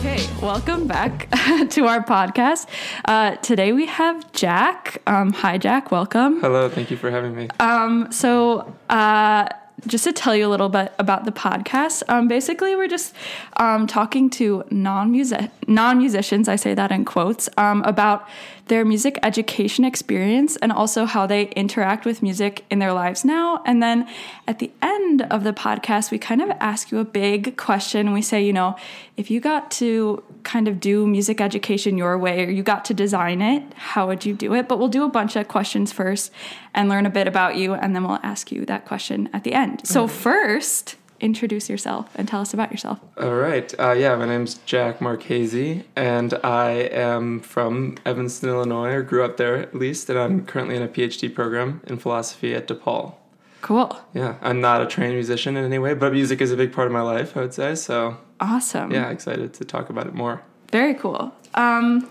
Okay, welcome back to our podcast. Uh, today we have Jack. Um, hi, Jack. Welcome. Hello, thank you for having me. Um, so, uh, just to tell you a little bit about the podcast, um, basically we're just um, talking to non-music non-musicians. I say that in quotes um, about their music education experience and also how they interact with music in their lives now. And then at the end of the podcast, we kind of ask you a big question. We say, you know, if you got to kind of do music education your way or you got to design it, how would you do it? But we'll do a bunch of questions first and learn a bit about you, and then we'll ask you that question at the end. So, first, introduce yourself and tell us about yourself. All right. Uh, yeah, my name's Jack Marchese, and I am from Evanston, Illinois, or grew up there at least, and I'm currently in a PhD program in philosophy at DePaul. Cool. Yeah, I'm not a trained musician in any way, but music is a big part of my life, I would say. So, Awesome. yeah, excited to talk about it more. Very cool. Um,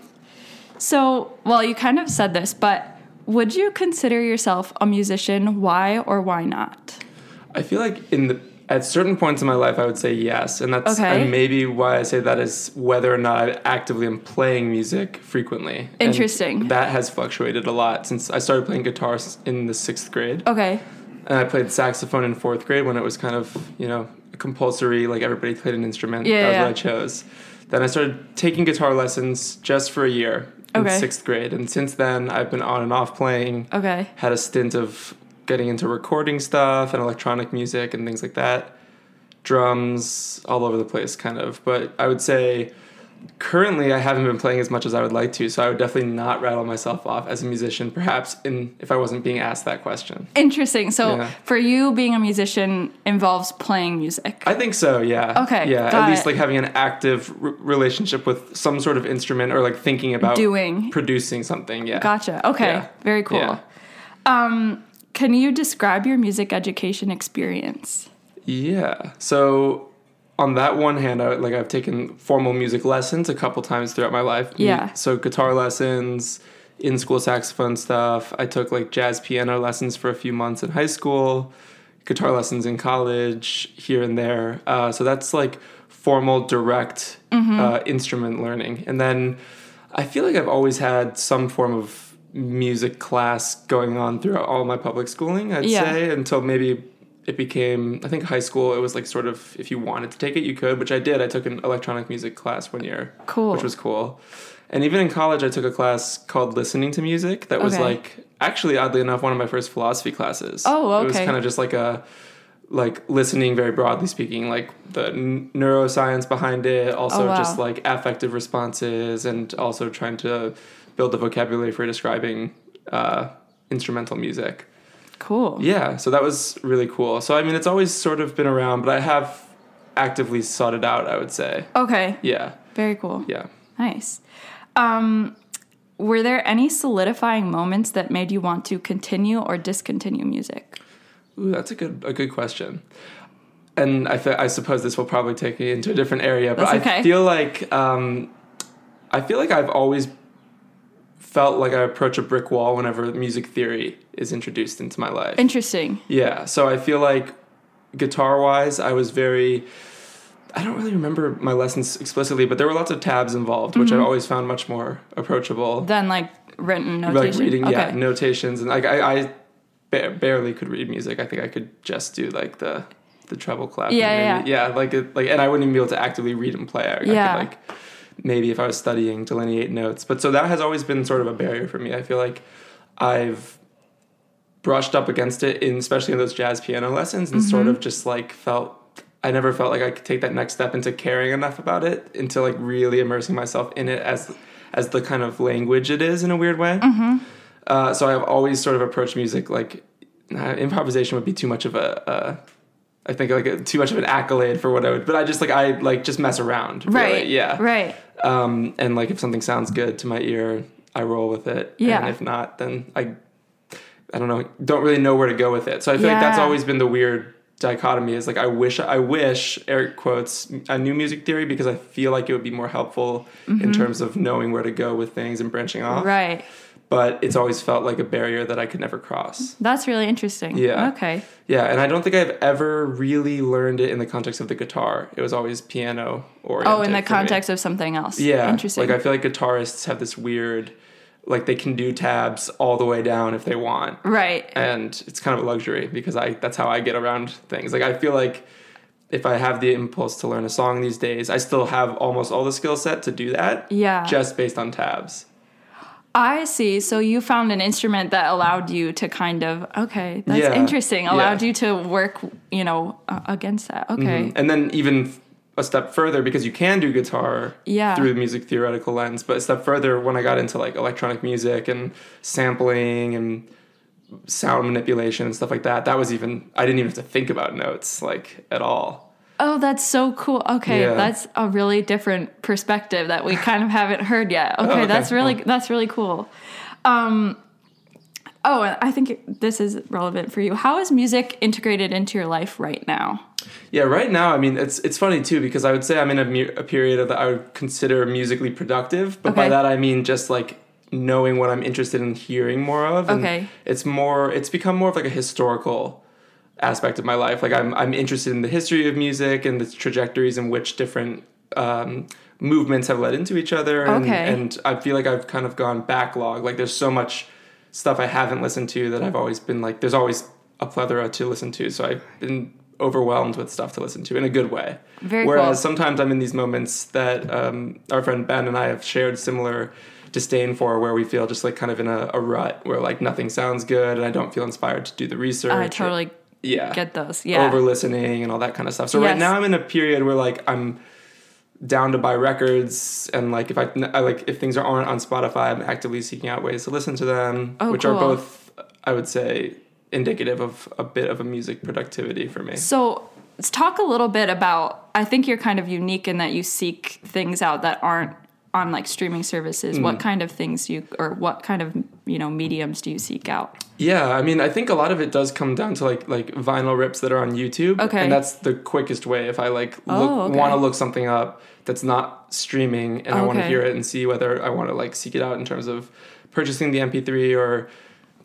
so, well, you kind of said this, but would you consider yourself a musician? Why or why not? I feel like in the at certain points in my life, I would say yes, and that's Okay. and maybe why I say that is whether or not I actively am playing music frequently. And Interesting. that has fluctuated a lot since I started playing guitar in the sixth grade, Okay. and I played saxophone in fourth grade when it was kind of you know compulsory, like everybody played an instrument. Yeah, that was yeah. what I chose. Then I started taking guitar lessons just for a year in Okay. sixth grade, and since then I've been on and off playing Okay. had a stint of getting into recording stuff and electronic music and things like that. Drums all over the place, kind of. But I would say currently I haven't been playing as much as I would like to, so I would definitely not rattle myself off as a musician, perhaps in if I wasn't being asked that question. Interesting. So, Yeah. for you, being a musician involves playing music. I think so, yeah. Okay, Yeah, at least it. like having an active r- relationship with some sort of instrument or like thinking about Doing. producing something, yeah. Gotcha. Okay. Yeah. Very cool. Yeah. Um, can you describe your music education experience? Yeah. So on that one hand, I, like I've taken formal music lessons a couple times throughout my life. Yeah. So guitar lessons, in school saxophone stuff. I took like jazz piano lessons for a few months in high school, guitar lessons in college, here and there. Uh, so that's like formal, direct uh, instrument learning. And then I feel like I've always had some form of music class going on throughout all my public schooling, I'd Yeah. say, until maybe it became, I think high school, it was like sort of, if you wanted to take it, you could, which I did. I took an electronic music class one year, Cool. which was cool. And even in college, I took a class called listening to music that was Okay. like, actually, oddly enough, one of my first philosophy classes. Oh, okay. It was kind of just like a, like listening very broadly speaking, like the n- neuroscience behind it, also Oh, wow. just like affective responses, and also trying to build a vocabulary for describing uh, instrumental music. Cool. Yeah, so that was really cool. So I mean, it's always sort of been around, but I have actively sought it out. I would say. Okay. Yeah, Very cool. yeah. Nice. Um, were there any solidifying moments that made you want to continue or discontinue music? Ooh, that's a good a good question. And I fe- I suppose this will probably take me into a different area, but okay. I feel like um, I feel like I've always felt like I approach a brick wall whenever music theory is introduced into my life. Interesting. Yeah, so I feel like guitar wise, I was very. I don't really remember my lessons explicitly, but there were lots of tabs involved, which Mm-hmm. I always found much more approachable. than like written notation. Like reading, yeah, notations, and like I, I ba- barely could read music. I think I could just do like the the treble and Yeah, maybe, yeah, like it, like, and I wouldn't even be able to actively read and play. I, Yeah. I could like maybe if I was studying delineate notes, but so that has always been sort of a barrier for me. I feel like I've brushed up against it in especially in those jazz piano lessons and sort Mm-hmm. of just like felt I never felt like I could take that next step into caring enough about it into like really immersing myself in it as as the kind of language it is in a weird way. Mm-hmm. Uh, so I've always sort of approached music like uh, improvisation would be too much of a, I think like a, too much of an accolade for what I would, but I just like I like just mess around. really, Right. Yeah. Right. Um, and like if something sounds good to my ear, I roll with it. Yeah. And if not, then I, I don't know, don't really know where to go with it. So I feel like that's always been the weird dichotomy. Is like I wish I wish Eric quotes a new music theory because I feel like it would be more helpful in terms of knowing where to go with things and branching off. Mm-hmm. Right. But it's always felt like a barrier that I could never cross. That's really interesting. Yeah. Okay. Yeah, and I don't think I've ever really learned it in the context of the guitar. It was always piano or Oh, in the for me. context of something else. Yeah, Interesting. Like I feel like guitarists have this weird, like they can do tabs all the way down if they want, right. and it's kind of a luxury because I that's how I get around things. Like I feel like if I have the impulse to learn a song these days, I still have almost all the skill set to do that. Yeah. just based on tabs. I see. So you found an instrument that allowed you to kind of okay, that's Yeah. interesting. Allowed Yeah. you to work, you know, uh, against that. Okay. And then even a step further because you can do guitar Yeah. through the music theoretical lens, but a step further when I got into like electronic music and sampling and sound manipulation and stuff like that, that was even I didn't even have to think about notes like at all. Oh, that's so cool. Okay, Yeah. that's a really different perspective that we kind of haven't heard yet. Okay, okay. that's really Well. that's really cool. Um Oh, and I think this is relevant for you. How is music integrated into your life right now? Yeah, right now, I mean, it's it's funny too because I would say I'm in a, mu- a period of that I would consider musically productive, but by that I mean just like knowing what I'm interested in hearing more of. and Okay. It's more. It's become more of like a historical aspect of my life. Like I'm I'm interested in the history of music and the trajectories in which different um, movements have led into each other. And, Okay. and I feel like I've kind of gone backlog. Like there's so much stuff I haven't listened to that I've always been like. There's always a plethora to listen to. So I've been overwhelmed with stuff to listen to in a good way. Very Whereas cool. sometimes I'm in these moments that um, our friend Ben and I have shared similar disdain for where we feel just like kind of in a, a rut where like nothing sounds good and I don't feel inspired to do the research. I or- totally yeah. get those. Yeah. Over listening and all that kind of stuff. So right now I'm in a period where like I'm down to buy records and like if I, I like if things aren't on Spotify I'm actively seeking out ways to listen to them Oh, which are both I would say indicative of a bit of a music productivity for me. So let's talk a little bit about. I think you're kind of unique in that you seek things out that aren't on like streaming services. Mm. What kind of things you, or what kind of you know mediums do you seek out? Yeah, I mean, I think a lot of it does come down to like like vinyl rips that are on YouTube. Okay. And that's the quickest way if I like look Oh, okay. want to look something up that's not streaming and I want to hear it and see whether I want to like seek it out in terms of purchasing the MP3 or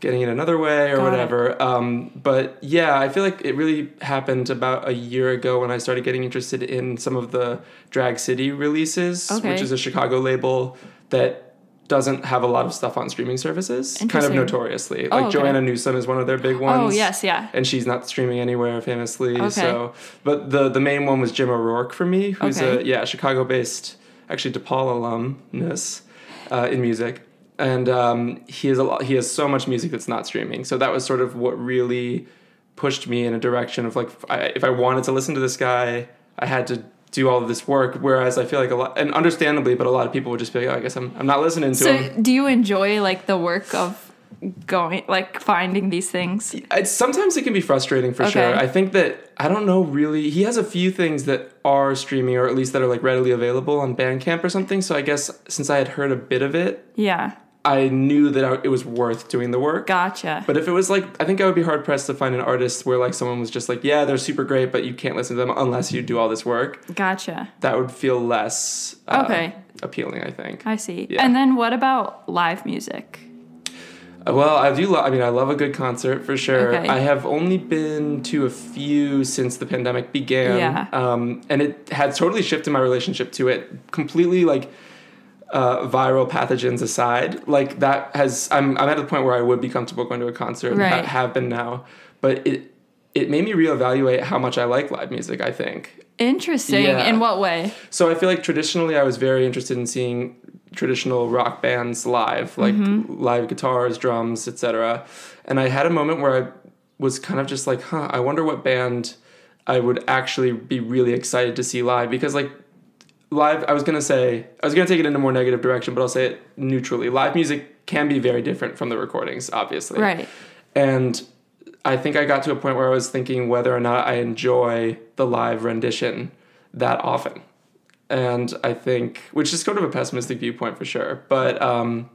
getting it another way or Got whatever. Um, but yeah, I feel like it really happened about a year ago when I started getting interested in some of the Drag City releases, Okay. which is a Chicago label that doesn't have a lot of stuff on streaming services, kind of notoriously. Oh, Like okay. Joanna Newsom is one of their big ones. Oh yes, yeah. And she's not streaming anywhere famously. Okay. So but the the main one was Jim O'Rourke for me, who's a yeah, Chicago based actually DePaul alumnus uh, in music. And um, he has a lot he has so much music that's not streaming. So that was sort of what really pushed me in a direction of like if I, if I wanted to listen to this guy, I had to do all of this work. Whereas I feel like a lot, and understandably, but a lot of people would just be like, oh, I guess I'm, I'm not listening to So do you enjoy like the work of going like finding these things? It's, sometimes it can be frustrating for Okay. sure. I think that I don't know really. He has a few things that are streaming, or at least that are like readily available on Bandcamp or something. So I guess since I had heard a bit of it, Yeah, I knew that I, it was worth doing the work. gotcha. But if it was like, I think I would be hard pressed to find an artist where like someone was just like, yeah, they're super great, but you can't listen to them unless you do all this work. gotcha. That would feel less uh, Okay. appealing. I think. I see. Yeah. And then what about live music? Uh, Well, I do. Lo- I mean, I love a good concert for sure. Okay. I have only been to a few since the pandemic began. Yeah. Um, and it had totally shifted my relationship to it. Completely like uh, viral pathogens aside, like that has. I'm I'm at a point where I would be comfortable going to a concert. and Right. have been now, but it it made me reevaluate how much I like live music. I think. Interesting. Yeah. In what way? So I feel like traditionally I was very interested in seeing traditional rock bands live, like live guitars, drums, etc. And I had a moment where I was kind of just like, huh, I wonder what band I would actually be really excited to see live because like live I was going to say I was going to take it in a more negative direction, but I'll say it neutrally. Live music can be very different from the recordings, obviously Right. and I think I got to a point where I was thinking whether or not I enjoy the live rendition that often. And I think, which is kind of a pessimistic viewpoint for sure. But um,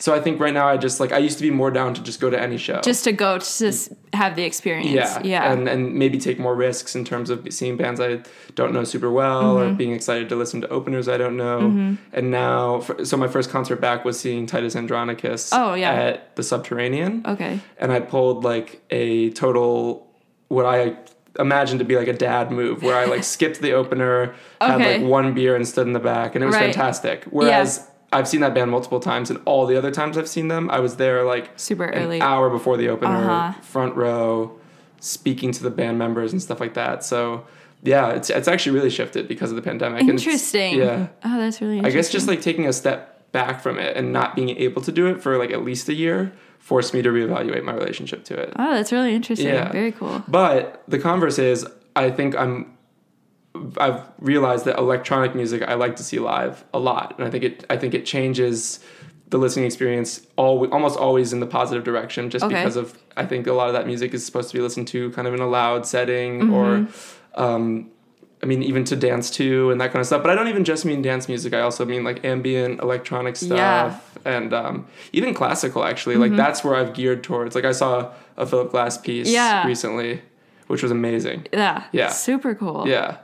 so I think right now I just like, I used to be more down to just go to any show. Just to go to just have the experience. yeah. Yeah. And, and maybe take more risks in terms of seeing bands I don't know super well Mm-hmm. or being excited to listen to openers I don't know. And now, for, so my first concert back was seeing Titus Andronicus Oh, yeah. at the Subterranean okay. and I pulled like a total what I imagined to be like a dad move where I like skipped the opener, had like one beer and stood in the back, and it was Right. fantastic. Whereas I've seen that band multiple times, and all the other times I've seen them, I was there like Super an early. hour before the opener, Uh-huh. front row, speaking to the band members and stuff like that. So yeah, it's it's actually really shifted because of the pandemic. and Interesting. Yeah. Oh, that's really I guess just like taking a step back from it and not being able to do it for like at least a year forced me to reevaluate my relationship to it. Oh, that's really interesting. Yeah. Very cool. But the converse is, I think I'm. I've realized that electronic music I like to see live a lot, and I think it. I think it changes the listening experience all almost always in the positive direction, just Okay. because of I think a lot of that music is supposed to be listened to kind of in a loud setting Mm-hmm. or. Um, I mean, even to dance to and that kind of stuff. But I don't even just mean dance music. I also mean like ambient electronic stuff Yeah. Mm-hmm. and um, even classical. Actually, like that's where I've geared towards. Like I saw a Philip Glass piece Yeah. recently, which was amazing. Yeah. Yeah. Super cool. Yeah.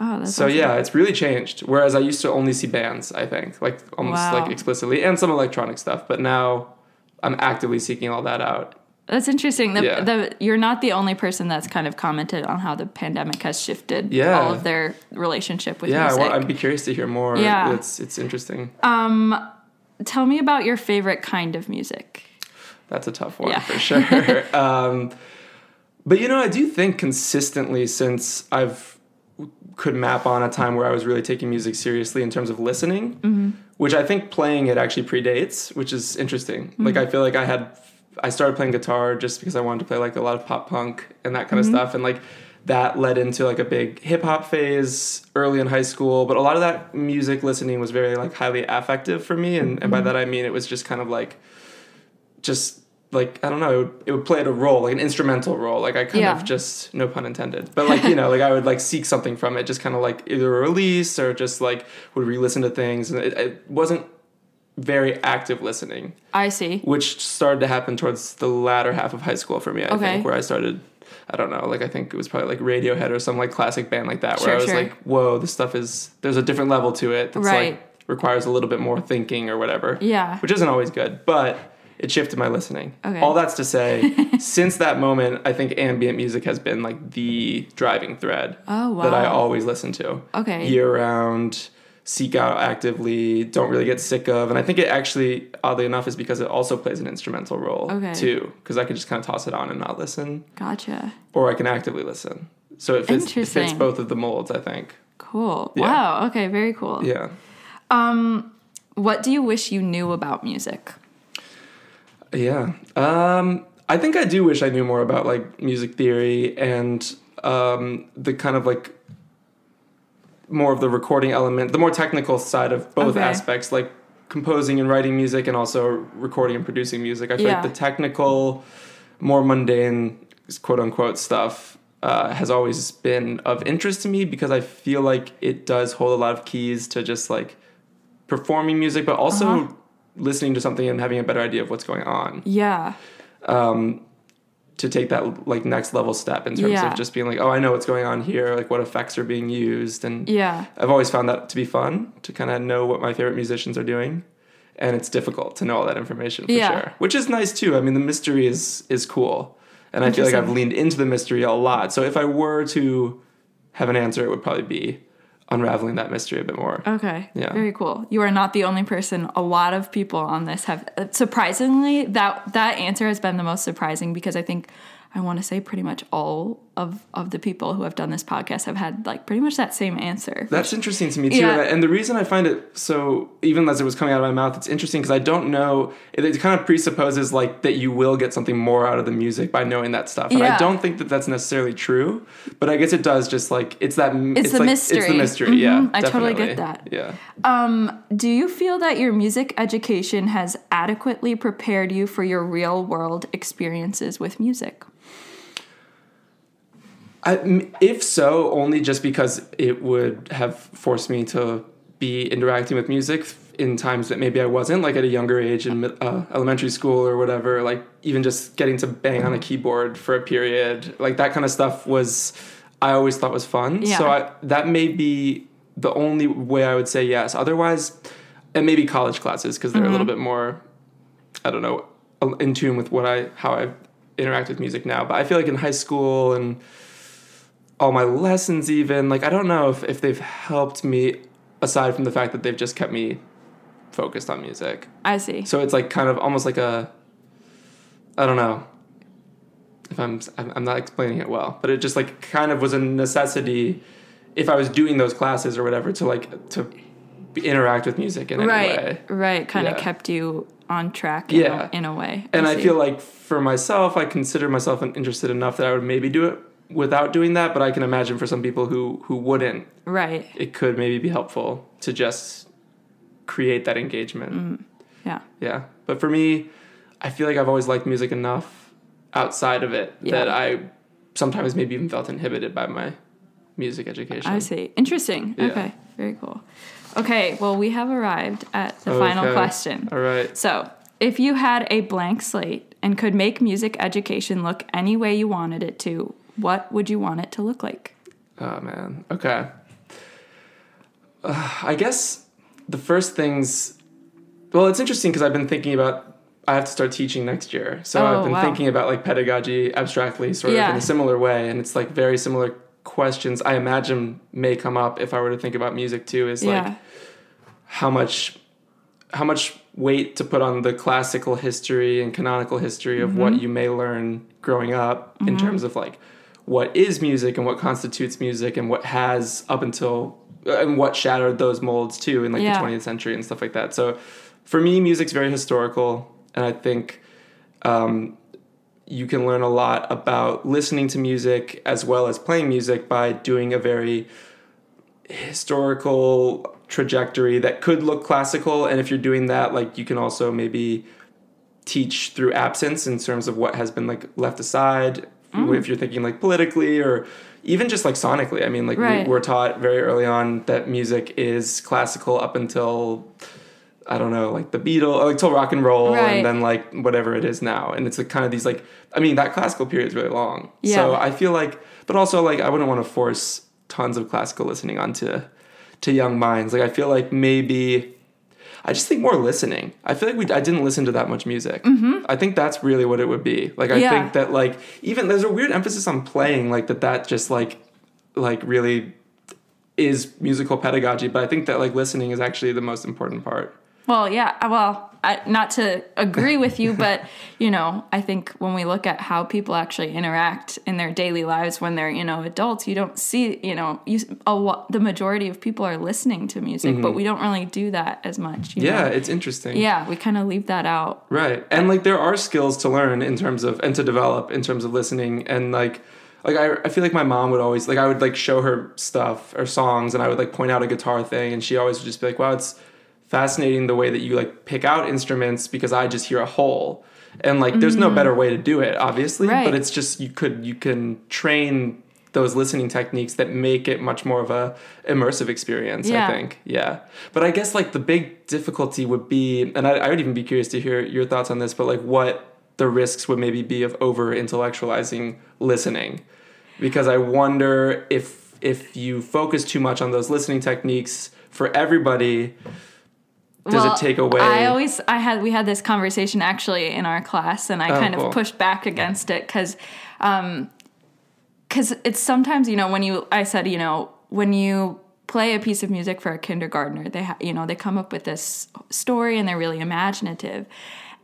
Oh, that's So awesome. yeah, it's really changed. Whereas I used to only see bands, I think, like almost Wow. like explicitly, and some electronic stuff. But now I'm actively seeking all that out. That's interesting. The, Yeah. the, you're not the only person that's kind of commented on how the pandemic has shifted Yeah. all of their relationship with Yeah, music. want, I'd be curious to hear more. Yeah. it's it's interesting. Um, Tell me about your favorite kind of music. That's a tough one Yeah. for sure. um, but you know, I do think consistently since I've could map on a time where I was really taking music seriously in terms of listening, Mm-hmm. which I think playing it actually predates, which is interesting. Mm-hmm. Like I feel like I had I started playing guitar just because I wanted to play like a lot of pop punk and that kind Mm-hmm. of stuff, and like that led into like a big hip hop phase early in high school. But a lot of that music listening was very like highly affective for me, and, and Mm-hmm. by that I mean it was just kind of like just like I don't know, it would, it would play a role, like an instrumental role. Like I kind Yeah. of just no pun intended, but like you know, like I would like seek something from it, just kind of like either a release or just like would re-listen to things, and it, it wasn't very active listening, I see. which started to happen towards the latter half of high school for me. I Okay. think where I started. I don't know, like I think it was probably like Radiohead or some like classic band like that, where Sure, I was sure. like, "Whoa, this stuff is there's a different level to it. That's Right. like requires a little bit more thinking or whatever." Yeah. which isn't always good, but it shifted my listening. Okay. All that's to say, since that moment, I think ambient music has been like the driving thread Oh, that I always listen to. Okay. Year round, seek out actively, don't really get sick of. And I think it actually, oddly enough, is because it also plays an instrumental role Okay. too. Because I can just kind of toss it on and not listen, Gotcha. or I can actively listen. So it fits, it fits both of the molds, I think. Cool. Yeah. Wow. Okay. Very cool. Yeah. Um, What do you wish you knew about music? Yeah. Um, I think I do wish I knew more about like music theory and um, the kind of like more of the recording element, the more technical side of both Okay. aspects, like composing and writing music and also recording and producing music. I feel Yeah. like the technical, more mundane, quote unquote stuff uh, has always been of interest to me because I feel like it does hold a lot of keys to just like performing music, but also Uh-huh. Listening to something and having a better idea of what's going on Yeah. Um, to take that like next level step in terms Yeah. of just being like, oh, I know what's going on here, like what effects are being used, and Yeah. I've always found that to be fun to kind of know what my favorite musicians are doing, and it's difficult to know all that information for Yeah. sure, which is nice too. I mean, the mystery is is cool, and I feel like I've leaned into the mystery a lot. So if I were to have an answer, it would probably be unraveling that mystery a bit more. Okay. Yeah. Very cool. You are not the only person. A lot of people on this have uh, surprisingly that that answer has been the most surprising because I think I want to say pretty much all of of the people who have done this podcast have had like pretty much that same answer. That's interesting to me too. Yeah. And the reason I find it so, even as it was coming out of my mouth, it's interesting because I don't know. It, it kind of presupposes like that you will get something more out of the music by knowing that stuff. And Yeah. I don't think that that's necessarily true. But I guess it does. Just like it's that. It's, the like, It's mystery. the mystery. Yeah, Mhm. I totally get that. Yeah. Do you feel that your music education has adequately prepared you for your real world experiences with music? I, if so, only just because it would have forced me to be interacting with music in times that maybe I wasn't, like at a younger age in uh, elementary school or whatever. Like even just getting to bang on a keyboard for a period, like that kind of stuff was, I always thought was fun. Yeah. So I, that may be the only way I would say yes. Otherwise, and maybe college classes because they're a Mm-hmm. little bit more, I don't know, in tune with what I how I interact with music now. But I feel like in high school and all my lessons even like i don't know if, if they've helped me aside from the fact that they've just kept me focused on music I see. so it's like kind of almost like a i don't know if i'm i'm not explaining it well but it just like kind of was a necessity if i was doing those classes or whatever to like to interact with music in any right, way right. Kind of kept you on track. In Yeah. a, in a way. and I, see. feel like for myself, I consider myself interested enough that I would maybe do it without doing that. But I can imagine for some people who who wouldn't, right. it could maybe be helpful to just create that engagement. Mm. Yeah. Yeah. But for me, I feel like I've always liked music enough outside of it Yeah. that I sometimes maybe even felt inhibited by my music education. I see. Interesting. Yeah. Okay. Very cool. Okay. Well, we have arrived at the final question. All right. So, if you had a blank slate and could make music education look any way you wanted it to, what would you want it to look like? Oh man. Okay. Uh, I guess the first things. Well, it's interesting because I've been thinking about. I have to start teaching next year, so Oh, I've been wow. thinking about like pedagogy abstractly, sort of in a similar way, and it's like very similar questions. I imagine may come up if I were to think about music too. Is like yeah. how much how much weight to put on the classical history and canonical history of Mm-hmm. what you may learn growing up in terms of like what is music and what constitutes music and what has up until and what shattered those molds too in like Yeah. the 20th century and stuff like that. So for me music's very historical and I think um, you can learn a lot about listening to music as well as playing music by doing a very historical trajectory that could look classical and if you're doing that like you can also maybe teach through absence in terms of what has been like left aside Mm. if you're thinking like politically or even just like sonically i mean like Right. we, we're taught very early on that music is classical up until I don't know, like the Beatles, like till rock and roll, Right. and then like whatever it is now. And it's like kind of these like, I mean, that classical period is really long. Yeah. So I feel like, but also like I wouldn't want to force tons of classical listening onto to young minds. Like I feel like maybe I just think more listening. I feel like we I didn't listen to that much music. Mm-hmm. I think that's really what it would be. Like I Yeah. think that like even there's a weird emphasis on playing, like that that just like like really is musical pedagogy. But I think that like listening is actually the most important part. Well, yeah. Well, I, not to agree with you, but you know, I think when we look at how people actually interact in their daily lives when they're you know adults, you don't see you know you a. The majority of people are listening to music, but we don't really do that as much. You Mm-hmm. Yeah, know? it's interesting. yeah. We kind of leave that out. Right. And like there are skills to learn in terms of and to develop in terms of listening and like like I, I feel like my mom would always like I would like show her stuff or songs and I would like point out a guitar thing and she always would just be like, Wow, it's fascinating the way that you like pick out instruments because I just hear a whole. And like there's no better way to do it, obviously. Mm-hmm. Right. But it's just you could you can train those listening techniques that make it much more of a immersive experience, Yeah. I think. Yeah. But I guess like the big difficulty would be, and I, I would even be curious to hear your thoughts on this, but like what the risks would maybe be of over intellectualizing listening. Because I wonder if if you focus too much on those listening techniques for everybody, does Well, it take away? I always I had we had this conversation actually in our class, and I Oh, kind cool. of pushed back against it because, um because it's sometimes you know when you I said you know when you play a piece of music for a kindergartner, they ha- you know they come up with this story and they're really imaginative.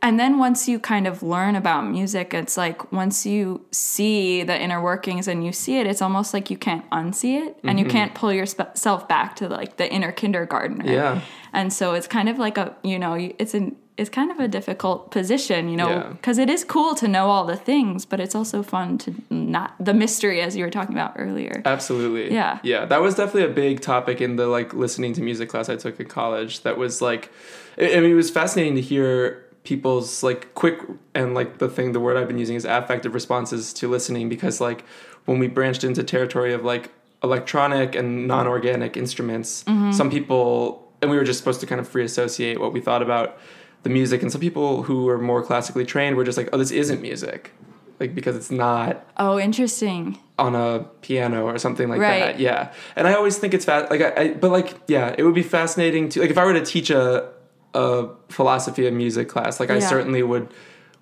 And then once you kind of learn about music, it's like once you see the inner workings and you see it, it's almost like you can't unsee it and Mm-hmm. you can't pull yourself back to like the inner kindergartner Yeah. and so it's kind of like a you know it's an it's kind of a difficult position you know Yeah. because it is cool to know all the things but it's also fun to not the mystery as you were talking about earlier Absolutely. Yeah. Yeah. That was definitely a big topic in the like listening to music class I took in college. That was like, I mean, it was fascinating to hear people's like quick and like the thing the word I've been using is affective responses to listening because like when we branched into territory of like electronic and non-organic instruments Mm-hmm. some people and we were just supposed to kind of free associate what we thought about the music and some people who were more classically trained were just like oh this isn't music like because it's not Oh, interesting. on a piano or something like Right. that. Yeah, and I always think it's fast. Like, I, I, but like, yeah, it would be fascinating to like if I were to teach a a philosophy of music class. Like, I Yeah. certainly would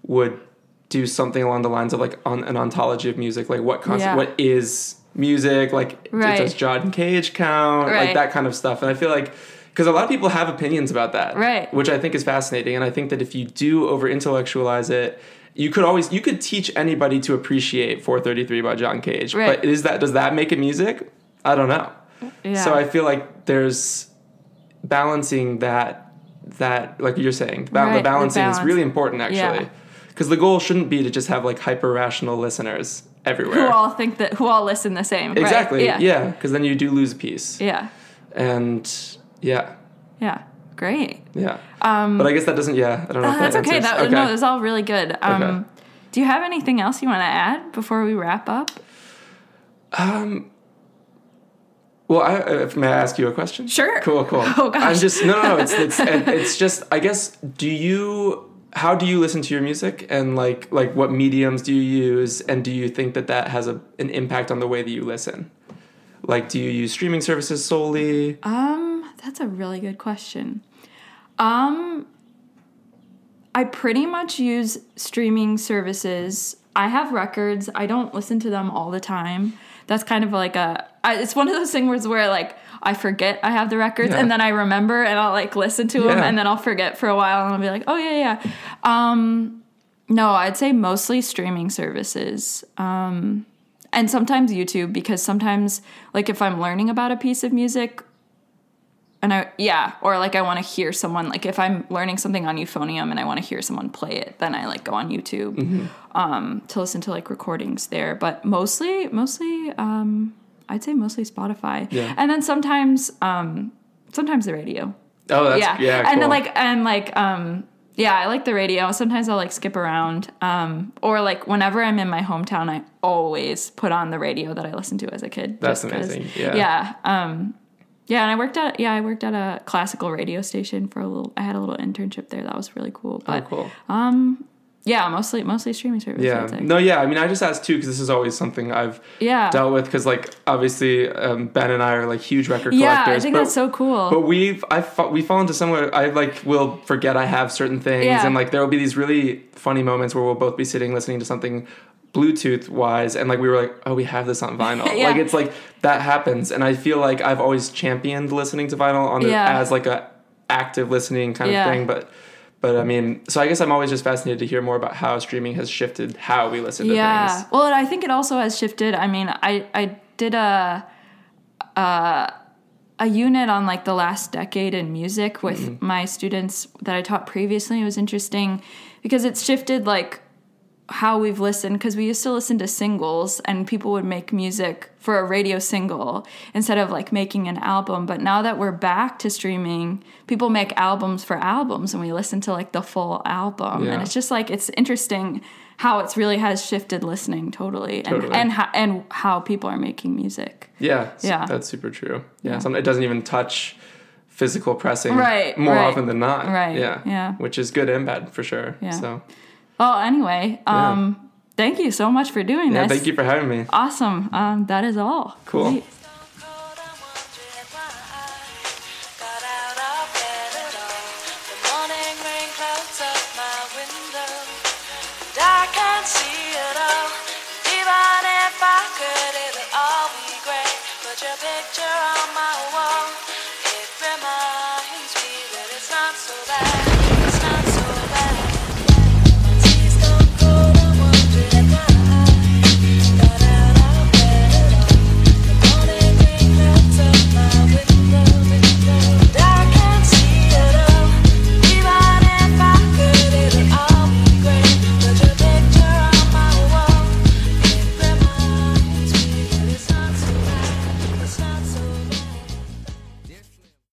would do something along the lines of like on an ontology of music. Like, what concept? Yeah. What is music? Like, Right. does John Cage count? Like that kind of stuff. And I feel like. Because a lot of people have opinions about that, Right. Which I think is fascinating, and I think that if you do over intellectualize it, you could always you could teach anybody to appreciate 433 by John Cage. Right. But is that does that make it music? I don't know. Yeah. So I feel like there's balancing that that like you're saying the, ba- Right, the the balancing is really important actually. Yeah. Because the goal shouldn't be to just have like hyper rational listeners everywhere. who all think that who all listen the same. exactly. Yeah. Yeah. Because then you do lose a piece. Yeah. And yeah. Yeah. Great. Yeah. Um, but I guess that doesn't. Yeah. I don't know. Uh, if that's that okay. That no, that was all really good. Um, Okay. Do you have anything else you want to add before we wrap up? Well, I, uh, may I ask you a question? Sure. Cool, cool. Oh, gosh. I'm just no, no, no. It's it's it's just. I guess. Do you? How do you listen to your music, and like like what mediums do you use, and do you think that that has a an impact on the way that you listen? Like, do you use streaming services solely? Um, that's a really good question. Um, I pretty much use streaming services. I have records. I don't listen to them all the time. That's kind of like a. I, it's one of those things where like I forget I have the records, Yeah. and then I remember, and I'll like listen to them, and then I'll forget for a while, and I'll be like, oh yeah, yeah. Um, no, I'd say mostly streaming services. Um, and sometimes YouTube because sometimes like if I'm learning about a piece of music and I yeah, or like I want to hear someone like if I'm learning something on euphonium and I want to hear someone play it, then I like go on YouTube Mm-hmm. um, to listen to like recordings there. But mostly, mostly, um, I'd say mostly Spotify, Yeah. and then sometimes, um, sometimes the radio. Oh, that's yeah, yeah. and then like and like um yeah, I like the radio. Sometimes I'll like skip around. Um, or like whenever I'm in my hometown, I always put on the radio that I listened to as a kid. That's amazing, yeah. Yeah. Um, yeah, and I worked at yeah, I worked at a classical radio station for a little. I had a little internship there. That was really cool. oh, But cool. yeah, mostly mostly streaming service. Yeah. No, yeah. I mean, I just asked too because this is always something I've Yeah. dealt with because like obviously um, Ben and I are like huge record yeah, collectors. I think but- that's so cool. But we've I we fall into somewhere I like will forget I have certain things Yeah. and like there will be these really funny moments where we'll both be sitting listening to something Bluetooth wise and like we were like oh we have this on vinyl Yeah. like it's like that happens and I feel like I've always championed listening to vinyl on the, Yeah. as like a active listening kind Yeah. of thing but but I mean so I guess I'm always just fascinated to hear more about how streaming has shifted how we listen to yeah things well and i think it also has shifted i mean i i did a a, a unit on like the last decade in music with Mm-hmm. my students that i taught previously it was interesting because it's shifted like how we've listened because we used to listen to singles and people would make music for a radio single instead of like making an album but now that we're back to streaming people make albums for albums and we listen to like the full album Yeah. and it's just like it's interesting how it's really has shifted listening totally and Totally. and how, and how people are making music yeah Yeah. that's super true yeah, Yeah. It doesn't even touch physical pressing Right, more right. often than not Right, yeah yeah. which is good and bad for sure Yeah. so well anyway um thank you so much for doing yeah this thank you for having me awesome um that is all Cool. Great. Stone cold, I'm wondering why I got out of bed at all. The morning rain clouds up my window, and I can't see it all. Even if I could, it'll all be great. Put your picture